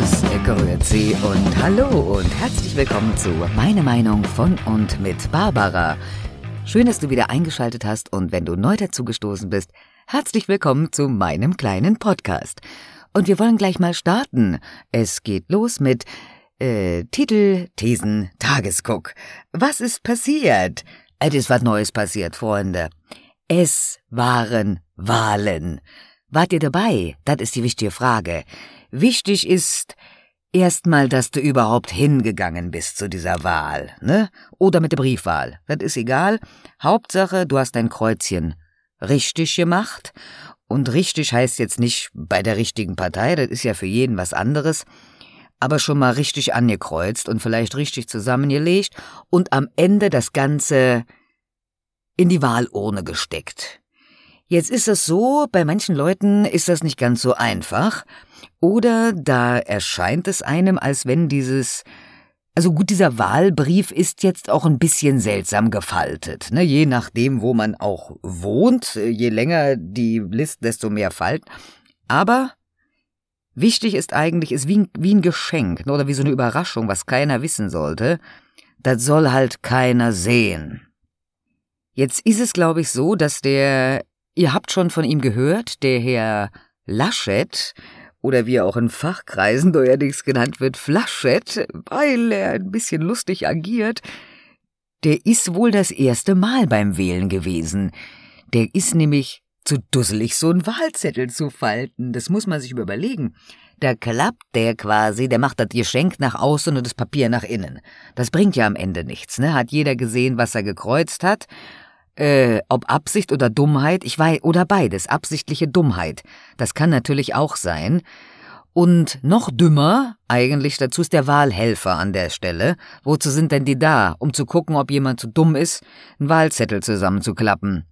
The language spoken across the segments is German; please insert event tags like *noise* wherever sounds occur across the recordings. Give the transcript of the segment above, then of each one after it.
Servus, Grüezi und Hallo und herzlich willkommen zu Meine Meinung von und mit Barbara. Schön, dass du wieder eingeschaltet hast und wenn du neu dazugestoßen bist, herzlich willkommen zu meinem kleinen Podcast. Und wir wollen gleich mal starten. Es geht los mit äh, Titel, Thesen, Tagesguck. Was ist passiert? Es ist was Neues passiert, Freunde. Es waren Wahlen. Wart ihr dabei? Das ist die wichtige Frage. Wichtig ist erstmal, dass du überhaupt hingegangen bist zu dieser Wahl, ne? Oder mit der Briefwahl. Das ist egal. Hauptsache, du hast dein Kreuzchen richtig gemacht. Und richtig heißt jetzt nicht bei der richtigen Partei, das ist ja für jeden was anderes, aber schon mal richtig angekreuzt und vielleicht richtig zusammengelegt und am Ende das Ganze in die Wahlurne gesteckt. Jetzt ist es so, bei manchen Leuten ist das nicht ganz so einfach. Oder da erscheint es einem, als wenn dieses also gut, dieser Wahlbrief ist jetzt auch ein bisschen seltsam gefaltet, ne? je nachdem, wo man auch wohnt. Je länger die List, desto mehr Falten. Aber wichtig ist eigentlich, ist wie ein, wie ein Geschenk ne? oder wie so eine Überraschung, was keiner wissen sollte. Das soll halt keiner sehen. Jetzt ist es, glaube ich, so, dass der Ihr habt schon von ihm gehört, der Herr Laschet, oder wie er auch in Fachkreisen neuerdings genannt wird, Flaschet, weil er ein bisschen lustig agiert, der ist wohl das erste Mal beim Wählen gewesen. Der ist nämlich zu dusselig, so einen Wahlzettel zu falten. Das muss man sich überlegen. Da klappt der quasi, der macht das Geschenk nach außen und das Papier nach innen. Das bringt ja am Ende nichts, ne? Hat jeder gesehen, was er gekreuzt hat äh, ob Absicht oder Dummheit, ich weiß, oder beides, absichtliche Dummheit. Das kann natürlich auch sein. Und noch dümmer, eigentlich dazu ist der Wahlhelfer an der Stelle. Wozu sind denn die da? Um zu gucken, ob jemand zu dumm ist, einen Wahlzettel zusammenzuklappen.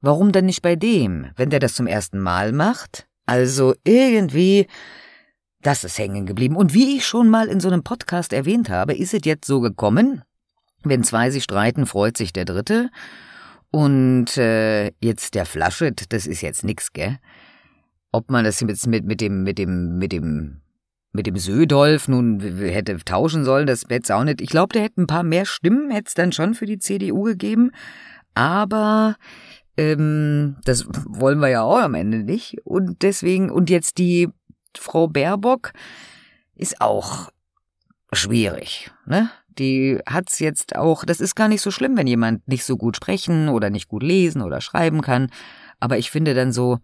Warum denn nicht bei dem, wenn der das zum ersten Mal macht? Also irgendwie, das ist hängen geblieben. Und wie ich schon mal in so einem Podcast erwähnt habe, ist es jetzt so gekommen, wenn zwei sich streiten, freut sich der Dritte. Und äh, jetzt der Flaschet, das ist jetzt nix, gell? Ob man das jetzt mit, mit dem, mit dem, mit dem, mit dem Södolf nun hätte tauschen sollen, das hätte auch nicht. Ich glaube, der hätte ein paar mehr Stimmen, hätte es dann schon für die CDU gegeben. Aber ähm, das wollen wir ja auch am Ende nicht. Und deswegen, und jetzt die Frau Baerbock ist auch schwierig, ne? Die hat's jetzt auch, das ist gar nicht so schlimm, wenn jemand nicht so gut sprechen oder nicht gut lesen oder schreiben kann. Aber ich finde dann so,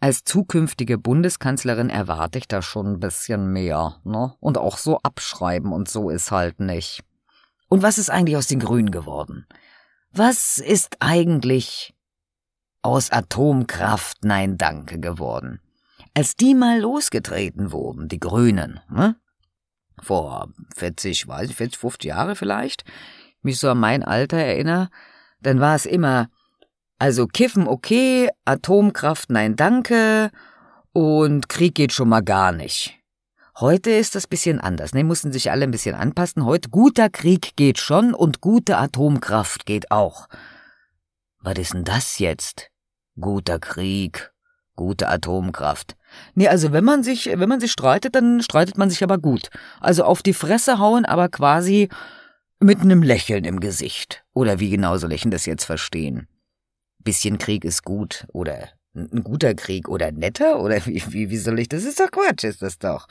als zukünftige Bundeskanzlerin erwarte ich da schon ein bisschen mehr, ne? Und auch so abschreiben und so ist halt nicht. Und was ist eigentlich aus den Grünen geworden? Was ist eigentlich aus Atomkraft Nein Danke geworden? Als die mal losgetreten wurden, die Grünen, ne? Vor 40, weiß ich, 40, 50 Jahre vielleicht, mich so an mein Alter erinnere, dann war es immer, also Kiffen okay, Atomkraft nein danke und Krieg geht schon mal gar nicht. Heute ist das bisschen anders, ne, mussten sich alle ein bisschen anpassen. Heute guter Krieg geht schon und gute Atomkraft geht auch. Was ist denn das jetzt? Guter Krieg, gute Atomkraft. Nee, also wenn man sich, wenn man sich streitet, dann streitet man sich aber gut. Also auf die Fresse hauen, aber quasi mit einem Lächeln im Gesicht. Oder wie genau soll ich denn das jetzt verstehen? Bisschen Krieg ist gut oder ein guter Krieg oder netter oder *laughs* wie, wie, wie soll ich, das ist doch Quatsch, ist das doch.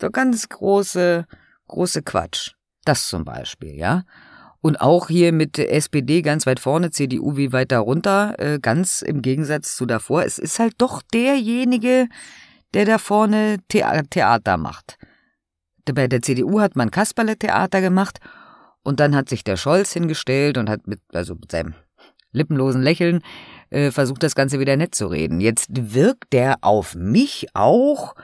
So ganz große, große Quatsch. Das zum Beispiel, ja. Und auch hier mit SPD ganz weit vorne, CDU wie weit darunter, äh, ganz im Gegensatz zu davor. Es ist halt doch derjenige, der da vorne Theater macht. Bei der CDU hat man Kasperle-Theater gemacht und dann hat sich der Scholz hingestellt und hat mit, also mit seinem lippenlosen Lächeln äh, versucht, das Ganze wieder nett zu reden. Jetzt wirkt der auf mich auch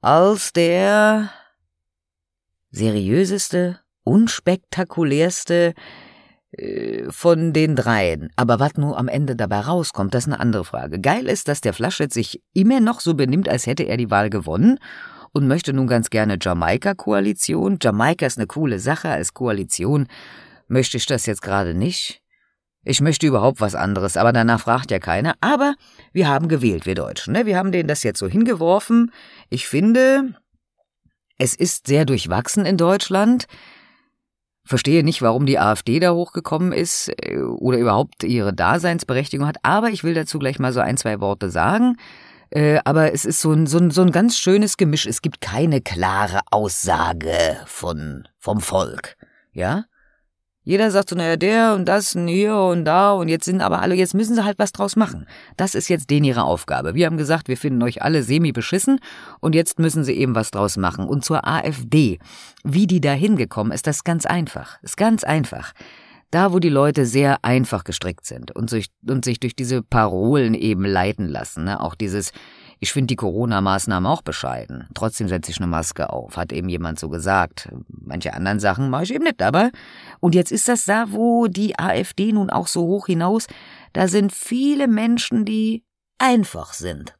als der seriöseste unspektakulärste äh, von den dreien. Aber was nur am Ende dabei rauskommt, das ist eine andere Frage. Geil ist, dass der Flaschet sich immer noch so benimmt, als hätte er die Wahl gewonnen und möchte nun ganz gerne Jamaika-Koalition. Jamaika ist eine coole Sache. Als Koalition möchte ich das jetzt gerade nicht. Ich möchte überhaupt was anderes, aber danach fragt ja keiner. Aber wir haben gewählt, wir Deutschen. Ne? Wir haben denen das jetzt so hingeworfen. Ich finde, Es ist sehr durchwachsen in Deutschland. Verstehe nicht, warum die AfD da hochgekommen ist äh, oder überhaupt ihre Daseinsberechtigung hat, aber ich will dazu gleich mal so ein, zwei Worte sagen. Äh, aber es ist so ein, so, ein, so ein ganz schönes Gemisch. Es gibt keine klare Aussage von, vom Volk. Ja? Jeder sagt so, naja, der und das und hier und da und jetzt sind aber alle, jetzt müssen sie halt was draus machen. Das ist jetzt denen ihre Aufgabe. Wir haben gesagt, wir finden euch alle semi beschissen und jetzt müssen sie eben was draus machen. Und zur AfD, wie die da hingekommen ist, das ist ganz einfach. Ist ganz einfach. Da, wo die Leute sehr einfach gestrickt sind und sich, und sich durch diese Parolen eben leiten lassen, ne? auch dieses, ich finde die Corona-Maßnahmen auch bescheiden. Trotzdem setze ich eine Maske auf, hat eben jemand so gesagt. Manche anderen Sachen mache ich eben nicht, aber. Und jetzt ist das da, wo die AfD nun auch so hoch hinaus, da sind viele Menschen, die einfach sind.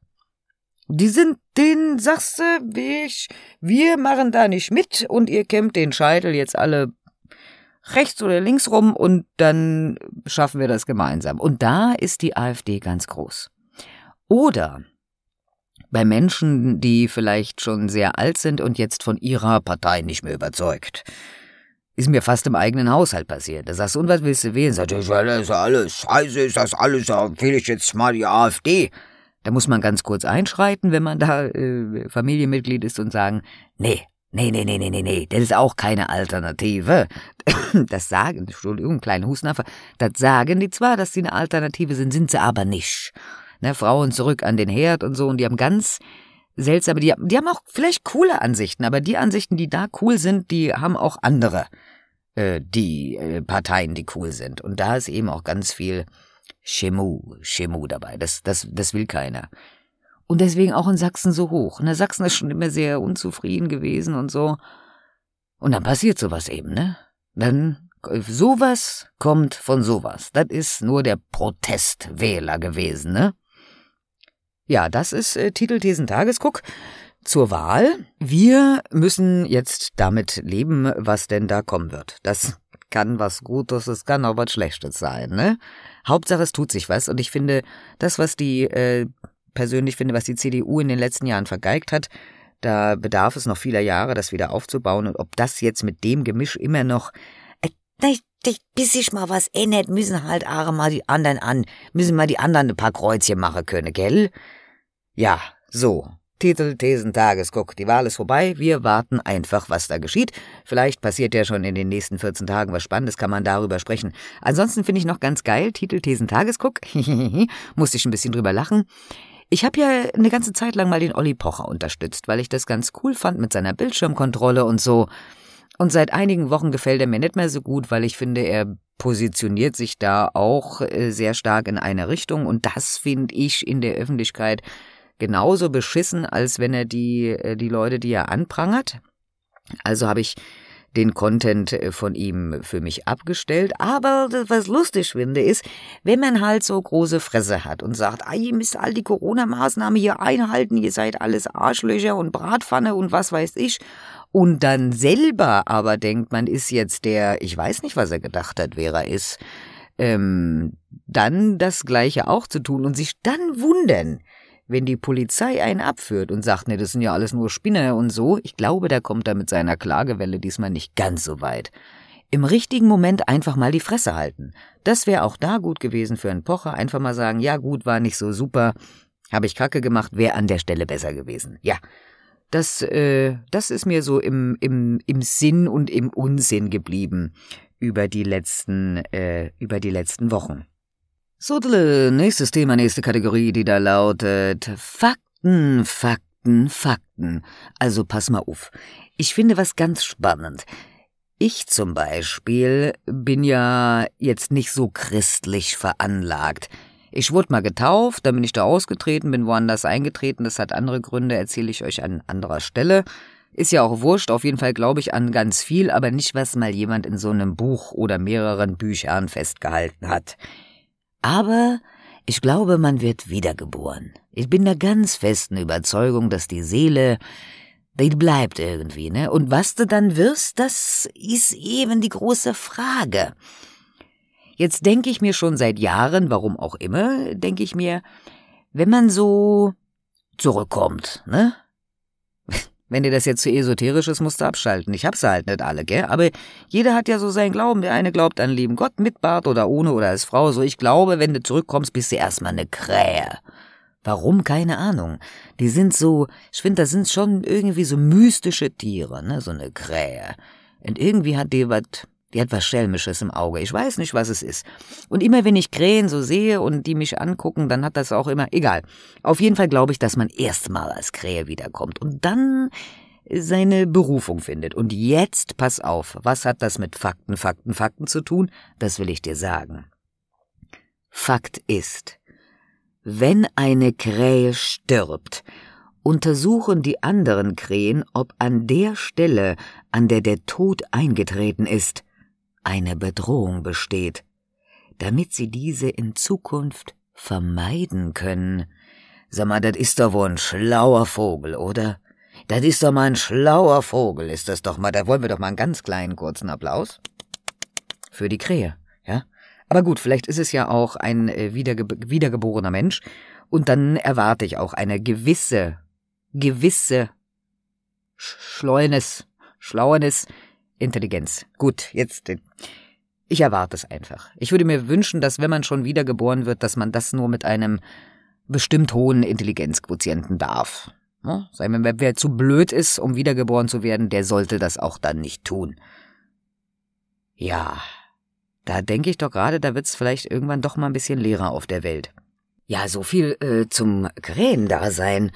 Die sind, den sagst du, ich, wir machen da nicht mit und ihr kämmt den Scheitel jetzt alle rechts oder links rum und dann schaffen wir das gemeinsam. Und da ist die AfD ganz groß. Oder bei Menschen, die vielleicht schon sehr alt sind und jetzt von ihrer Partei nicht mehr überzeugt. Ist mir fast im eigenen Haushalt passiert. Da sagst du, und was willst du wählen? Sagt ich, das ist alles scheiße, ist das alles, da wähle ich jetzt mal die AfD. Da muss man ganz kurz einschreiten, wenn man da äh, Familienmitglied ist und sagen, nee, nee, nee, nee, nee, nee, nee, das ist auch keine Alternative. *coughs* Das sagen, Entschuldigung, kleine Husnaffer, das sagen die zwar, dass sie eine Alternative sind, sind sie aber nicht ne, Frauen zurück an den Herd und so, und die haben ganz seltsame, die, die haben auch vielleicht coole Ansichten, aber die Ansichten, die da cool sind, die haben auch andere, äh, die äh, Parteien, die cool sind. Und da ist eben auch ganz viel Chemu, Chemu dabei. Das, das, das will keiner. Und deswegen auch in Sachsen so hoch. Ne, Sachsen ist schon immer sehr unzufrieden gewesen und so. Und dann passiert sowas eben, ne? Dann sowas kommt von sowas. Das ist nur der Protestwähler gewesen, ne? Ja, das ist äh, Titel Tagesguck zur Wahl. Wir müssen jetzt damit leben, was denn da kommen wird. Das kann was Gutes, es kann auch was Schlechtes sein, ne? Hauptsache es tut sich was und ich finde, das, was die, äh, persönlich finde, was die CDU in den letzten Jahren vergeigt hat, da bedarf es noch vieler Jahre, das wieder aufzubauen und ob das jetzt mit dem Gemisch immer noch, äh, bis sich mal was ändert, müssen halt auch mal die anderen an, müssen mal die anderen ein paar Kreuzchen machen können, gell? Ja, so. Titel, Thesen, Tagesguck. Die Wahl ist vorbei. Wir warten einfach, was da geschieht. Vielleicht passiert ja schon in den nächsten 14 Tagen was Spannendes, kann man darüber sprechen. Ansonsten finde ich noch ganz geil, Titel, Thesen, Tagesguck. *laughs* Musste ich ein bisschen drüber lachen. Ich habe ja eine ganze Zeit lang mal den Olli Pocher unterstützt, weil ich das ganz cool fand mit seiner Bildschirmkontrolle und so. Und seit einigen Wochen gefällt er mir nicht mehr so gut, weil ich finde, er positioniert sich da auch äh, sehr stark in eine Richtung und das finde ich in der Öffentlichkeit genauso beschissen, als wenn er die, äh, die Leute, die er anprangert. Also habe ich den Content äh, von ihm für mich abgestellt. Aber was lustig finde, ist, wenn man halt so große Fresse hat und sagt, ah, ihr müsst all die Corona-Maßnahmen hier einhalten, ihr seid alles Arschlöcher und Bratpfanne und was weiß ich. Und dann selber aber denkt, man ist jetzt der, ich weiß nicht, was er gedacht hat, wer er ist, ähm, dann das Gleiche auch zu tun und sich dann wundern, wenn die Polizei einen abführt und sagt, ne, das sind ja alles nur Spinner und so, ich glaube, da kommt er mit seiner Klagewelle diesmal nicht ganz so weit. Im richtigen Moment einfach mal die Fresse halten. Das wäre auch da gut gewesen für einen Pocher. Einfach mal sagen, ja gut, war nicht so super, habe ich Kacke gemacht, wäre an der Stelle besser gewesen. Ja, das, äh, das ist mir so im, im, im Sinn und im Unsinn geblieben über die letzten, äh, über die letzten Wochen. So, nächstes Thema, nächste Kategorie, die da lautet Fakten, Fakten, Fakten. Also pass mal auf. Ich finde was ganz spannend. Ich zum Beispiel bin ja jetzt nicht so christlich veranlagt. Ich wurde mal getauft, dann bin ich da ausgetreten, bin woanders eingetreten, das hat andere Gründe, erzähle ich euch an anderer Stelle. Ist ja auch wurscht, auf jeden Fall glaube ich an ganz viel, aber nicht, was mal jemand in so einem Buch oder mehreren Büchern festgehalten hat. Aber ich glaube, man wird wiedergeboren. Ich bin der ganz festen Überzeugung, dass die Seele, die bleibt irgendwie, ne? Und was du dann wirst, das ist eben die große Frage. Jetzt denke ich mir schon seit Jahren, warum auch immer, denke ich mir, wenn man so zurückkommt, ne? *laughs* Wenn dir das jetzt zu esoterisch ist, musst du abschalten. Ich hab's halt nicht alle, gell? Aber jeder hat ja so seinen Glauben. Der eine glaubt an lieben Gott mit Bart oder ohne oder als Frau. So, ich glaube, wenn du zurückkommst, bist du erstmal eine Krähe. Warum? Keine Ahnung. Die sind so, ich finde, das sind schon irgendwie so mystische Tiere, ne? So eine Krähe. Und irgendwie hat die was, die hat was Schelmisches im Auge. Ich weiß nicht, was es ist. Und immer wenn ich Krähen so sehe und die mich angucken, dann hat das auch immer, egal. Auf jeden Fall glaube ich, dass man erstmal als Krähe wiederkommt und dann seine Berufung findet. Und jetzt, pass auf, was hat das mit Fakten, Fakten, Fakten zu tun? Das will ich dir sagen. Fakt ist, wenn eine Krähe stirbt, untersuchen die anderen Krähen, ob an der Stelle, an der der Tod eingetreten ist, eine Bedrohung besteht, damit sie diese in Zukunft vermeiden können. Sag mal, das ist doch wohl ein schlauer Vogel, oder? Das ist doch mal ein schlauer Vogel, ist das doch mal. Da wollen wir doch mal einen ganz kleinen kurzen Applaus. Für die Krähe, ja? Aber gut, vielleicht ist es ja auch ein äh, wiederge wiedergeborener Mensch und dann erwarte ich auch eine gewisse, gewisse Schleunis, Schlauernis, Intelligenz. Gut, jetzt, ich erwarte es einfach. Ich würde mir wünschen, dass wenn man schon wiedergeboren wird, dass man das nur mit einem bestimmt hohen Intelligenzquotienten darf. Ja, sagen wir, wer zu blöd ist, um wiedergeboren zu werden, der sollte das auch dann nicht tun. Ja, da denke ich doch gerade, da wird's vielleicht irgendwann doch mal ein bisschen leerer auf der Welt. Ja, so viel äh, zum Krähendasein.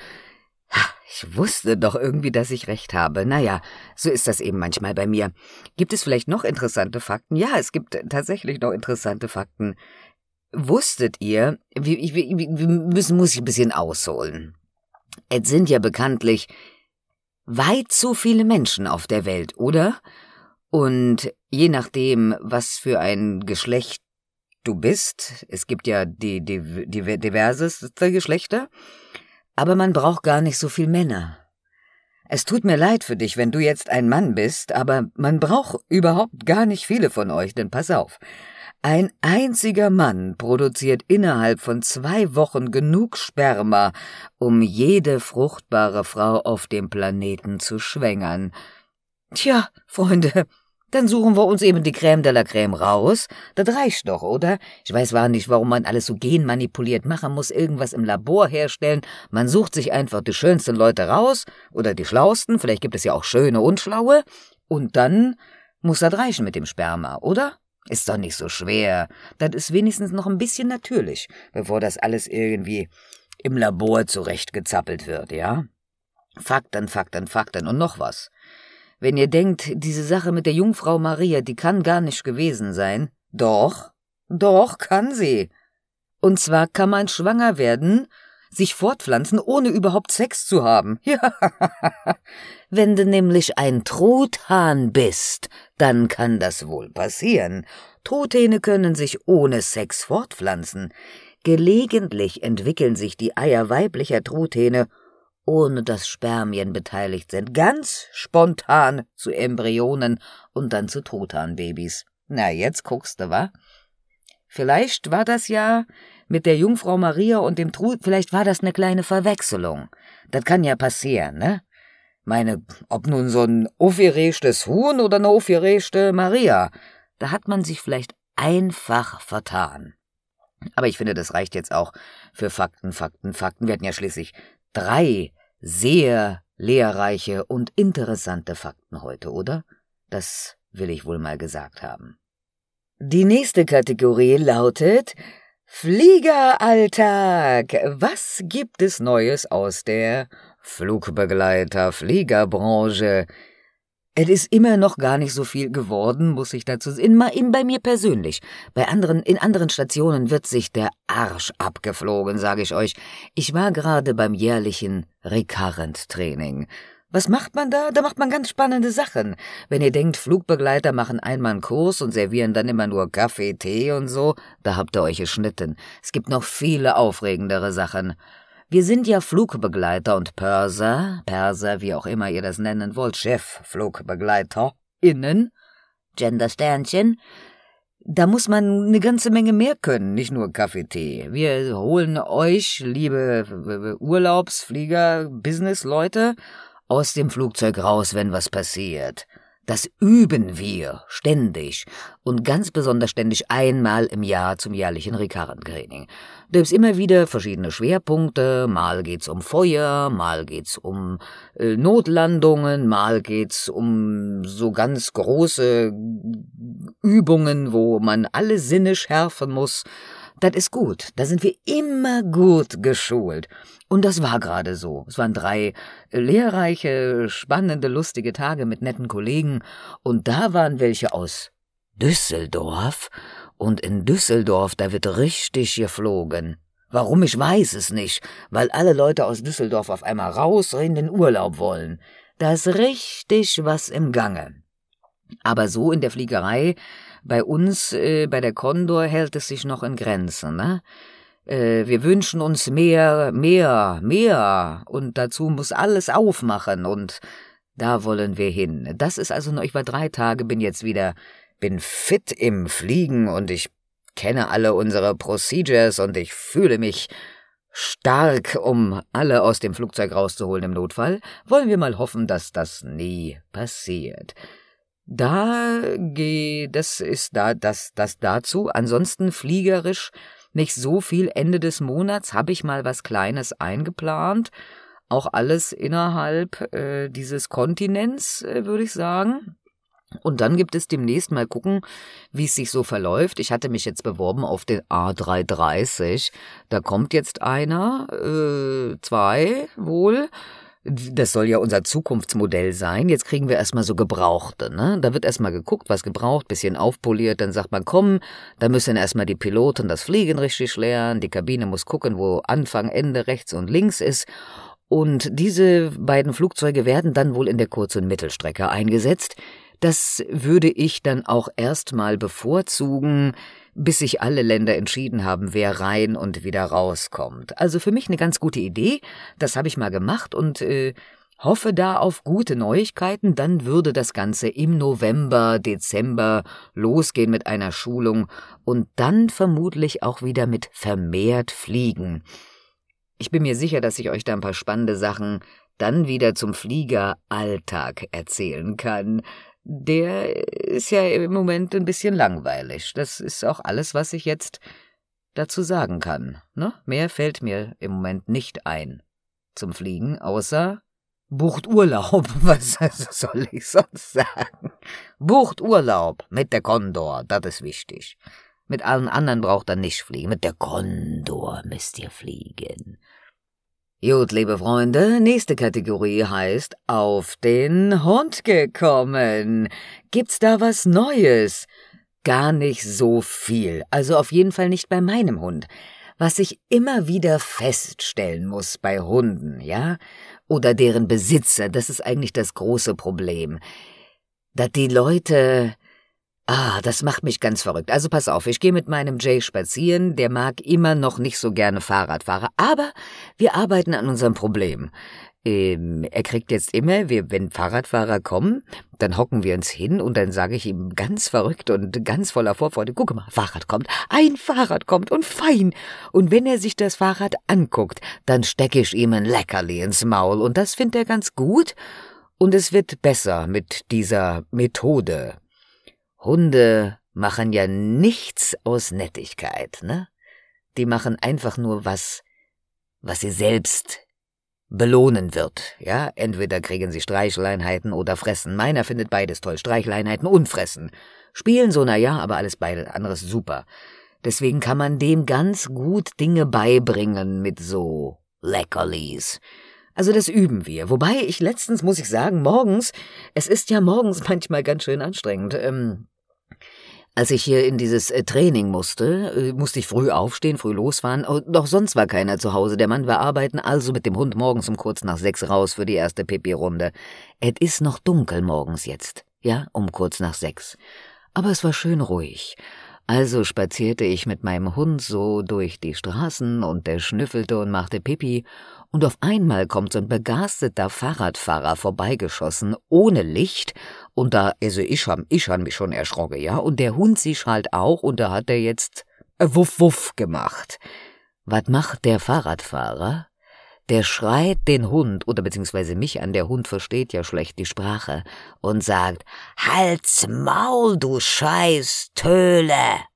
Ich wusste doch irgendwie, dass ich recht habe. Naja, so ist das eben manchmal bei mir. Gibt es vielleicht noch interessante Fakten? Ja, es gibt tatsächlich noch interessante Fakten. Wusstet ihr, wir, wir, müssen, muss ich ein bisschen ausholen. Es sind ja bekanntlich weit zu viele Menschen auf der Welt, oder? Und je nachdem, was für ein Geschlecht du bist, es gibt ja die, die, die diverseste Geschlechter, aber man braucht gar nicht so viel Männer. Es tut mir leid für dich, wenn du jetzt ein Mann bist, aber man braucht überhaupt gar nicht viele von euch, denn pass auf. Ein einziger Mann produziert innerhalb von zwei Wochen genug Sperma, um jede fruchtbare Frau auf dem Planeten zu schwängern. Tja, Freunde, dann suchen wir uns eben die Crème de la Crème raus. Das reicht doch, oder? Ich weiß wahr nicht, warum man alles so genmanipuliert machen muss, irgendwas im Labor herstellen. Man sucht sich einfach die schönsten Leute raus oder die schlausten, vielleicht gibt es ja auch schöne und schlaue. Und dann muss das reichen mit dem Sperma, oder? Ist doch nicht so schwer. Das ist wenigstens noch ein bisschen natürlich, bevor das alles irgendwie im Labor zurechtgezappelt wird, ja? Fakten, Fakten, Fakten und noch was. Wenn ihr denkt, diese Sache mit der Jungfrau Maria, die kann gar nicht gewesen sein. Doch, doch kann sie. Und zwar kann man schwanger werden, sich fortpflanzen, ohne überhaupt Sex zu haben. *laughs* Ja. Wenn du nämlich ein Truthahn bist, dann kann das wohl passieren. Truthähne können sich ohne Sex fortpflanzen. Gelegentlich entwickeln sich die Eier weiblicher Truthähne ohne dass Spermien beteiligt sind, ganz spontan zu Embryonen und dann zu Truthahnbabys. Na, jetzt guckst du, wa? Vielleicht war das ja mit der Jungfrau Maria und dem Trut, vielleicht war das eine kleine Verwechslung. Das kann ja passieren, ne? Meine, ob nun so ein aufgerechtes Huhn oder eine aufgerechte Maria, da hat man sich vielleicht einfach vertan. Aber ich finde, das reicht jetzt auch für Fakten, Fakten, Fakten. Wir hatten ja schließlich drei sehr lehrreiche und interessante Fakten heute, oder? Das will ich wohl mal gesagt haben. Die nächste Kategorie lautet Fliegeralltag. Was gibt es Neues aus der Flugbegleiter-Fliegerbranche? Es ist immer noch gar nicht so viel geworden, muss ich dazu sagen. In, bei mir persönlich. Bei anderen, in anderen Stationen wird sich der Arsch abgeflogen, sage ich euch. Ich war gerade beim jährlichen Recurrent-Training. Was macht man da? Da macht man ganz spannende Sachen. Wenn ihr denkt, Flugbegleiter machen einmal einen Kurs und servieren dann immer nur Kaffee, Tee und so, da habt ihr euch geschnitten. Es gibt noch viele aufregendere Sachen. Wir sind ja Flugbegleiter und Pörser, Perser, wie auch immer ihr das nennen wollt, Chef, Flugbegleiter, innen, Gendersternchen. Da muss man eine ganze Menge mehr können, nicht nur Kaffee-Tee. Wir holen euch, liebe Urlaubsflieger, Businessleute, aus dem Flugzeug raus, wenn was passiert. Das üben wir ständig und ganz besonders ständig einmal im Jahr zum jährlichen Rikarrentraining. Da gibt's immer wieder verschiedene Schwerpunkte. Mal geht's um Feuer, mal geht's um äh, Notlandungen, mal geht's um so ganz große Übungen, wo man alle Sinne schärfen muss. Das ist gut. Da sind wir immer gut geschult. Und das war gerade so. Es waren drei lehrreiche, spannende, lustige Tage mit netten Kollegen. Und da waren welche aus Düsseldorf. Und in Düsseldorf, da wird richtig geflogen. Warum, ich weiß es nicht, weil alle Leute aus Düsseldorf auf einmal raus in den Urlaub wollen. Da ist richtig was im Gange. Aber so in der Fliegerei, bei uns, äh, bei der Condor, hält es sich noch in Grenzen, ne? Äh, wir wünschen uns mehr, mehr, mehr, und dazu muss alles aufmachen, und da wollen wir hin. Das ist also noch, ich war drei Tage, bin jetzt wieder, bin fit im Fliegen, und ich kenne alle unsere Procedures, und ich fühle mich stark, um alle aus dem Flugzeug rauszuholen im Notfall. Wollen wir mal hoffen, dass das nie passiert. Da geht, das ist da, das, das dazu. Ansonsten fliegerisch nicht so viel. Ende des Monats habe ich mal was Kleines eingeplant. Auch alles innerhalb äh, dieses Kontinents, äh, würde ich sagen. Und dann gibt es demnächst mal gucken, wie es sich so verläuft. Ich hatte mich jetzt beworben auf den A330. Da kommt jetzt einer, äh, zwei wohl das soll ja unser Zukunftsmodell sein. Jetzt kriegen wir erstmal so Gebrauchte, ne? Da wird erstmal geguckt, was gebraucht, bisschen aufpoliert, dann sagt man, komm, da müssen erstmal die Piloten das Fliegen richtig lernen, die Kabine muss gucken, wo Anfang, Ende rechts und links ist. Und diese beiden Flugzeuge werden dann wohl in der Kurz- und Mittelstrecke eingesetzt. Das würde ich dann auch erstmal bevorzugen, bis sich alle Länder entschieden haben, wer rein und wieder rauskommt. Also für mich eine ganz gute Idee. Das habe ich mal gemacht und äh, hoffe da auf gute Neuigkeiten. Dann würde das Ganze im November, Dezember losgehen mit einer Schulung und dann vermutlich auch wieder mit vermehrt Fliegen. Ich bin mir sicher, dass ich euch da ein paar spannende Sachen dann wieder zum Fliegeralltag erzählen kann der ist ja im Moment ein bisschen langweilig. Das ist auch alles, was ich jetzt dazu sagen kann. Ne? Mehr fällt mir im Moment nicht ein zum Fliegen, außer bucht Urlaub. *laughs* Was soll ich sonst sagen? Bucht Urlaub mit der Condor, das ist wichtig. Mit allen anderen braucht er nicht fliegen. Mit der Condor müsst ihr fliegen. Gut, liebe Freunde, nächste Kategorie heißt Auf den Hund gekommen. Gibt's da was Neues? Gar nicht so viel, also auf jeden Fall nicht bei meinem Hund. Was ich immer wieder feststellen muss bei Hunden, ja, oder deren Besitzer, das ist eigentlich das große Problem, dass die Leute Ah, das macht mich ganz verrückt. Also pass auf, ich gehe mit meinem Jay spazieren, der mag immer noch nicht so gerne Fahrradfahrer, aber wir arbeiten an unserem Problem. Ähm, er kriegt jetzt immer, wir, wenn Fahrradfahrer kommen, dann hocken wir uns hin und dann sage ich ihm ganz verrückt und ganz voller Vorfreude, guck mal, Fahrrad kommt, ein Fahrrad kommt und fein. Und wenn er sich das Fahrrad anguckt, dann stecke ich ihm ein Leckerli ins Maul und das findet er ganz gut und es wird besser mit dieser Methode. Hunde machen ja nichts aus Nettigkeit, ne? Die machen einfach nur was, was sie selbst belohnen wird, ja? Entweder kriegen sie Streicheleinheiten oder fressen. Meiner findet beides toll, Streicheleinheiten und fressen. Spielen so, na ja, aber alles beides anderes super. Deswegen kann man dem ganz gut Dinge beibringen mit so Leckerlis. Also das üben wir. Wobei ich letztens, muss ich sagen, morgens, es ist ja morgens *laughs* manchmal ganz schön anstrengend. Ähm, als ich hier in dieses äh, Training musste, äh, musste ich früh aufstehen, früh losfahren, doch sonst war keiner zu Hause. Der Mann war arbeiten, also mit dem Hund morgens um kurz nach sechs raus für die erste Pipi-Runde. Es ist noch dunkel morgens jetzt, ja, um kurz nach sechs. Aber es war schön ruhig. Also spazierte ich mit meinem Hund so durch die Straßen und der schnüffelte und machte Pipi und auf einmal kommt so ein begeisterter Fahrradfahrer vorbeigeschossen, ohne Licht, und da, also ich hab, ich hab mich schon erschrocken, ja, und der Hund sich halt auch, und da hat er jetzt äh, Wuff Wuff gemacht. Was macht der Fahrradfahrer? der schreit den Hund oder beziehungsweise mich an, der Hund versteht ja schlecht die Sprache und sagt, Halt's Maul, du Scheiß Töle!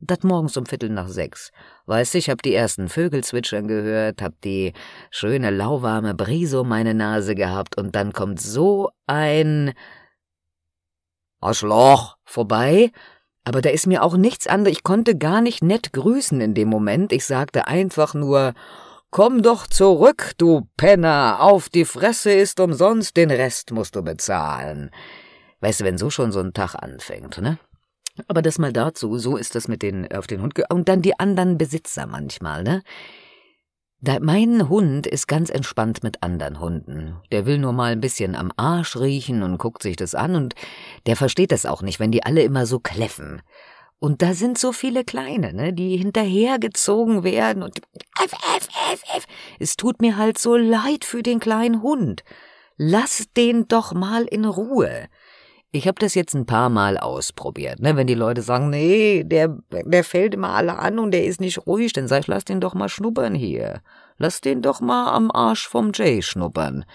Das morgens um Viertel nach sechs. Weißt ich hab die ersten Vögel zwitschern gehört, hab die schöne lauwarme Brise um meine Nase gehabt und dann kommt so ein Arschloch vorbei, aber da ist mir auch nichts anderes, ich konnte gar nicht nett grüßen in dem Moment, ich sagte einfach nur Komm doch zurück, du Penner, auf die Fresse ist umsonst, den Rest musst du bezahlen. Weißt du, wenn so schon so ein Tag anfängt, ne? Aber das mal dazu, so ist das mit den auf den Hund und dann die anderen Besitzer manchmal, ne? Da, mein Hund ist ganz entspannt mit anderen Hunden. Der will nur mal ein bisschen am Arsch riechen und guckt sich das an und der versteht das auch nicht, wenn die alle immer so kläffen. Und da sind so viele Kleine, ne, die hinterhergezogen werden und F, F, F, F. Es tut mir halt so leid für den kleinen Hund. Lass den doch mal in Ruhe. Ich habe das jetzt ein paar Mal ausprobiert. Ne? Wenn die Leute sagen, nee, der, der fällt immer alle an und der ist nicht ruhig, dann sag ich, lass den doch mal schnuppern hier. Lass den doch mal am Arsch vom Jay schnuppern.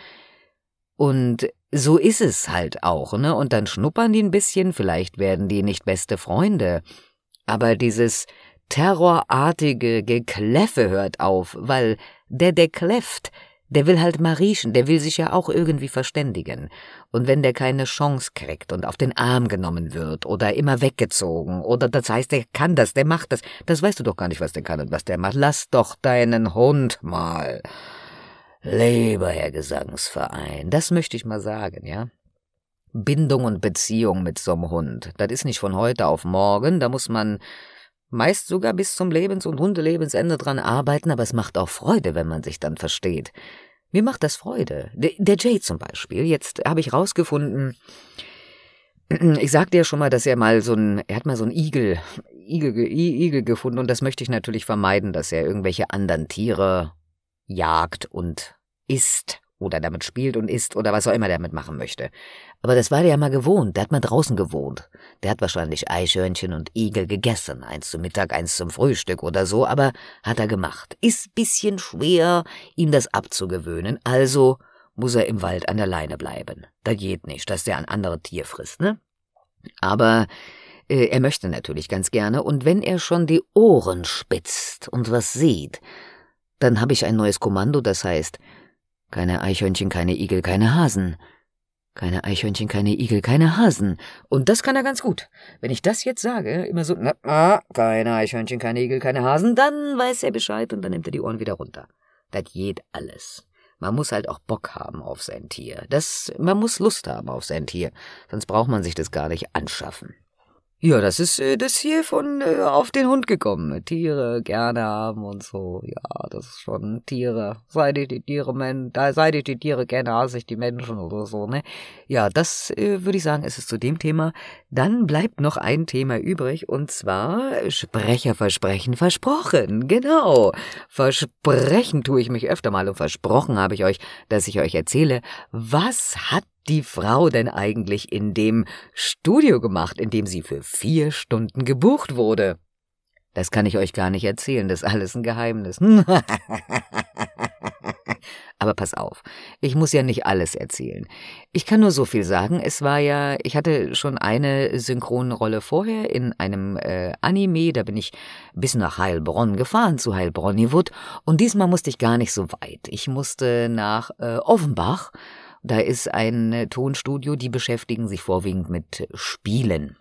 Und so ist es halt auch, ne? Und dann schnuppern die ein bisschen, vielleicht werden die nicht beste Freunde. Aber dieses terrorartige Gekläffe hört auf, weil der, der kläfft, der will halt mal riechen, der will sich ja auch irgendwie verständigen. Und wenn der keine Chance kriegt und auf den Arm genommen wird oder immer weggezogen oder das heißt, der kann das, der macht das, das weißt du doch gar nicht, was der kann und was der macht. Lass doch deinen Hund mal. Lieber Herr Gesangsverein, das möchte ich mal sagen, ja. Bindung und Beziehung mit so'm Hund, das ist nicht von heute auf morgen, da muss man meist sogar bis zum Lebens- und Hundelebensende dran arbeiten, aber es macht auch Freude, wenn man sich dann versteht. Mir macht das Freude. Der, Jay zum Beispiel. Jetzt habe ich rausgefunden, *clears throat* ich sagte ja schon mal, dass er mal so ein, er hat mal so ein Igel, Igel, Igel gefunden und das möchte ich natürlich vermeiden, dass er irgendwelche anderen Tiere jagt und isst oder damit spielt und isst oder was auch immer der damit machen möchte. Aber das war der ja mal gewohnt, der hat mal draußen gewohnt. Der hat wahrscheinlich Eichhörnchen und Igel gegessen, eins zum Mittag, eins zum Frühstück oder so, aber hat er gemacht. Ist bisschen schwer, ihm das abzugewöhnen, also muss er im Wald an der Leine bleiben. Da geht nicht, dass der ein anderes Tier frisst, ne? Aber äh, er möchte natürlich ganz gerne, und wenn er schon die Ohren spitzt und was sieht, dann habe ich ein neues Kommando, das heißt keine Eichhörnchen, keine Igel, keine Hasen. Keine Eichhörnchen, keine Igel, keine Hasen. Und das kann er ganz gut. Wenn ich das jetzt sage, immer so, na, na, keine Eichhörnchen, keine Igel, keine Hasen, dann weiß er Bescheid und dann nimmt er die Ohren wieder runter. Das geht alles. Man muss halt auch Bock haben auf sein Tier. Das, man muss Lust haben auf sein Tier. Sonst braucht man sich das gar nicht anschaffen. Ja, das ist äh, das hier von äh, auf den Hund gekommen. Tiere gerne haben und so. Ja, das ist schon Tiere. Seit ich die Tiere, men da seit ich die Tiere kenne, hasse ich die Menschen oder so, ne? Ja, das äh, würde ich sagen, ist es zu dem Thema. Dann bleibt noch ein Thema übrig und zwar Sprecherversprechen versprochen. Genau. Versprechen tue ich mich öfter mal und versprochen habe ich euch, dass ich euch erzähle, was hat die Frau denn eigentlich in dem Studio gemacht, in dem sie für vier Stunden gebucht wurde? Das kann ich euch gar nicht erzählen, das ist alles ein Geheimnis. *laughs* Aber pass auf, ich muss ja nicht alles erzählen. Ich kann nur so viel sagen, es war ja, ich hatte schon eine Synchronrolle vorher in einem äh, Anime, da bin ich bis nach Heilbronn gefahren, zu Heilbronnywood, und diesmal musste ich gar nicht so weit. Ich musste nach äh, Offenbach, da ist ein äh, Tonstudio, die beschäftigen sich vorwiegend mit Spielen.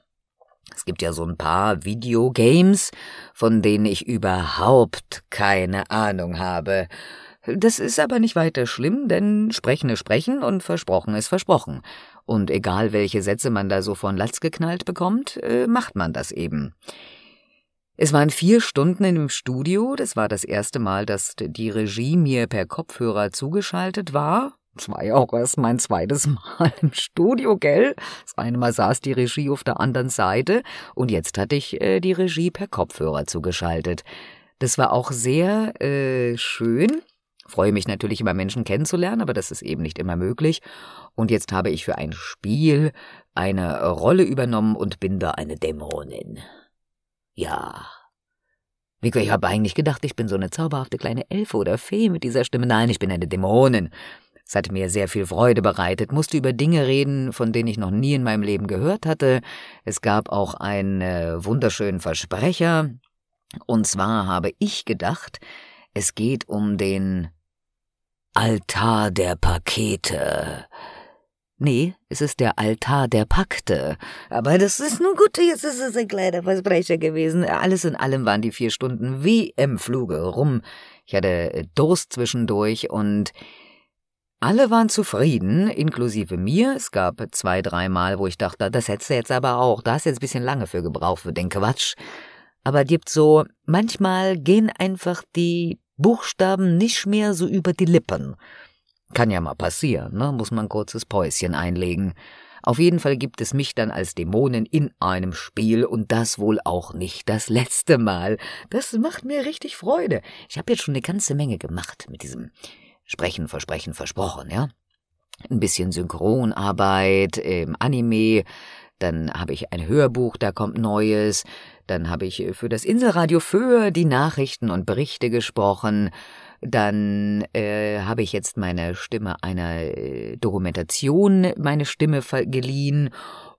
Es gibt ja so ein paar Videogames, von denen ich überhaupt keine Ahnung habe. Das ist aber nicht weiter schlimm, denn Sprechen ist Sprechen und Versprochen ist Versprochen. Und egal welche Sätze man da so von Latz geknallt bekommt, äh, macht man das eben. Es waren vier Stunden in dem Studio, das war das erste Mal, dass die Regie mir per Kopfhörer zugeschaltet war, das war ja auch erst mein zweites Mal im Studio, gell? Das eine Mal saß die Regie auf der anderen Seite und jetzt hatte ich äh, die Regie per Kopfhörer zugeschaltet. Das war auch sehr äh, schön. Freue mich natürlich immer Menschen kennenzulernen, aber das ist eben nicht immer möglich. Und jetzt habe ich für ein Spiel eine Rolle übernommen und bin da eine Dämonin. Ja. Vico, ich habe eigentlich gedacht, ich bin so eine zauberhafte kleine Elfe oder Fee mit dieser Stimme. Nein, ich bin eine Dämonin. Es hat mir sehr viel Freude bereitet, musste über Dinge reden, von denen ich noch nie in meinem Leben gehört hatte. Es gab auch einen äh, wunderschönen Versprecher. Und zwar habe ich gedacht, es geht um den Altar der Pakete. Nee, es ist der Altar der Pakte. Aber das ist nun gut, jetzt ist es ein kleiner Versprecher gewesen. Alles in allem waren die vier Stunden wie im Fluge rum. Ich hatte Durst zwischendurch und alle waren zufrieden, inklusive mir. Es gab zwei, dreimal, wo ich dachte, das hättest du jetzt aber auch. Da hast du jetzt ein bisschen lange für gebraucht für den Quatsch. Aber gibt so, manchmal gehen einfach die Buchstaben nicht mehr so über die Lippen. Kann ja mal passieren, ne? Muss man ein kurzes Päuschen einlegen. Auf jeden Fall gibt es mich dann als Dämonin in einem Spiel und das wohl auch nicht das letzte Mal. Das macht mir richtig Freude. Ich habe jetzt schon eine ganze Menge gemacht mit diesem Sprechen, Versprechen, Versprochen, ja? Ein bisschen Synchronarbeit im Anime, dann habe ich ein Hörbuch, da kommt Neues, dann habe ich für das Inselradio für die Nachrichten und Berichte gesprochen, dann äh, habe ich jetzt meine Stimme einer äh, Dokumentation, meine Stimme geliehen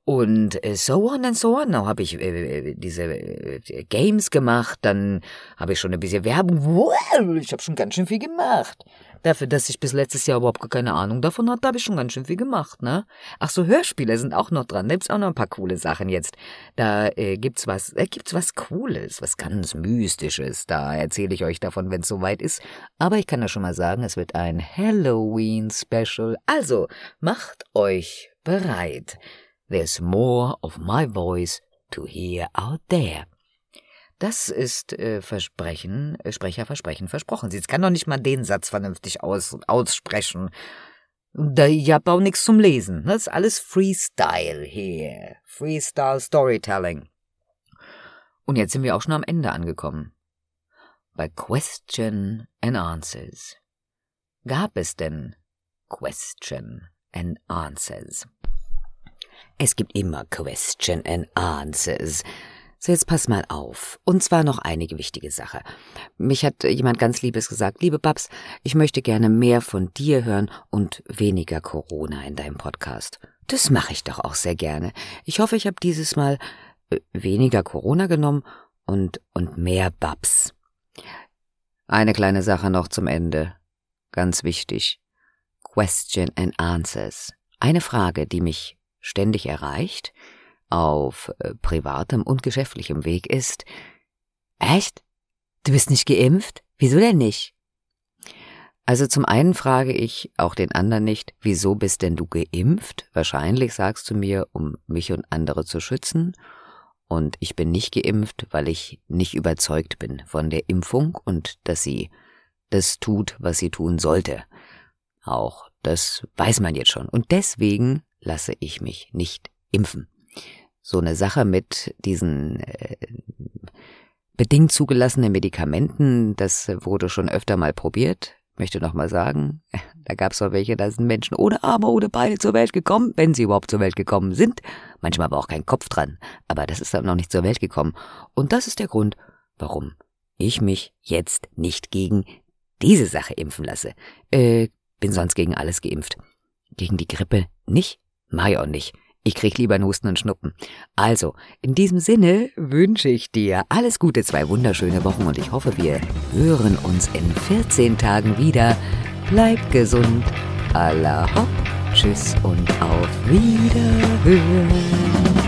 und äh, so on and so on. Dann habe ich äh, äh diese äh, Games gemacht, dann habe ich schon ein bisschen Werbung. Wow, ich habe schon ganz schön viel gemacht. Dafür, dass ich bis letztes Jahr überhaupt keine Ahnung davon hatte, habe ich schon ganz schön viel gemacht, ne? Ach so, Hörspiele sind auch noch dran. Da gibt's auch noch ein paar coole Sachen jetzt. Da äh, gibt's was, äh, gibt's was Cooles, was ganz Mystisches. Da erzähle ich euch davon, wenn es soweit ist. Aber ich kann ja schon mal sagen, es wird ein Halloween-Special. Also, macht euch bereit. There's more of my voice to hear out there. Das ist äh, Versprechen, äh, Sprecher Versprechen versprochen. Sie kann doch nicht mal den Satz vernünftig aus, aussprechen. Da, ich hab auch nichts zum Lesen. Das ist alles Freestyle hier. Freestyle Storytelling. Und jetzt sind wir auch schon am Ende angekommen. Bei Question and Answers. Gab es denn Question and Answers? Es gibt immer Question and Answers. So, jetzt pass mal auf. Und zwar noch einige wichtige Sache. Mich hat jemand ganz Liebes gesagt, liebe Babs, ich möchte gerne mehr von dir hören und weniger Corona in deinem Podcast. Das mache ich doch auch sehr gerne. Ich hoffe, ich habe dieses Mal äh, weniger Corona genommen und, und mehr Babs. Eine kleine Sache noch zum Ende. Ganz wichtig. Question and Answers. Eine Frage, die mich ständig erreicht, auf äh, privatem und geschäftlichem Weg ist, echt? Du bist nicht geimpft? Wieso denn nicht? Also zum einen frage ich auch den anderen nicht, wieso bist denn du geimpft? Wahrscheinlich sagst du mir, um mich und andere zu schützen. Und ich bin nicht geimpft, weil ich nicht überzeugt bin von der Impfung und dass sie das tut, was sie tun sollte. Auch das weiß man jetzt schon. Und deswegen lasse ich mich nicht impfen so eine Sache mit diesen äh, bedingt zugelassenen Medikamenten, das wurde schon öfter mal probiert. Möchte noch mal sagen, *laughs* da gab es auch welche, da sind Menschen ohne Arme, ohne Beine zur Welt gekommen, wenn sie überhaupt zur Welt gekommen sind. Manchmal war auch kein Kopf dran, aber das ist dann noch nicht zur Welt gekommen. Und das ist der Grund, warum ich mich jetzt nicht gegen diese Sache impfen lasse. Äh, bin sonst gegen alles geimpft. Gegen die Grippe nicht, Mai auch nicht. Ich krieg lieber einen Husten und Schnuppen. Also, in diesem Sinne wünsche ich dir alles Gute, zwei wunderschöne Wochen und ich hoffe, wir hören uns in 14 Tagen wieder. Bleib gesund. Allah hopp, tschüss und auf Wiederhören.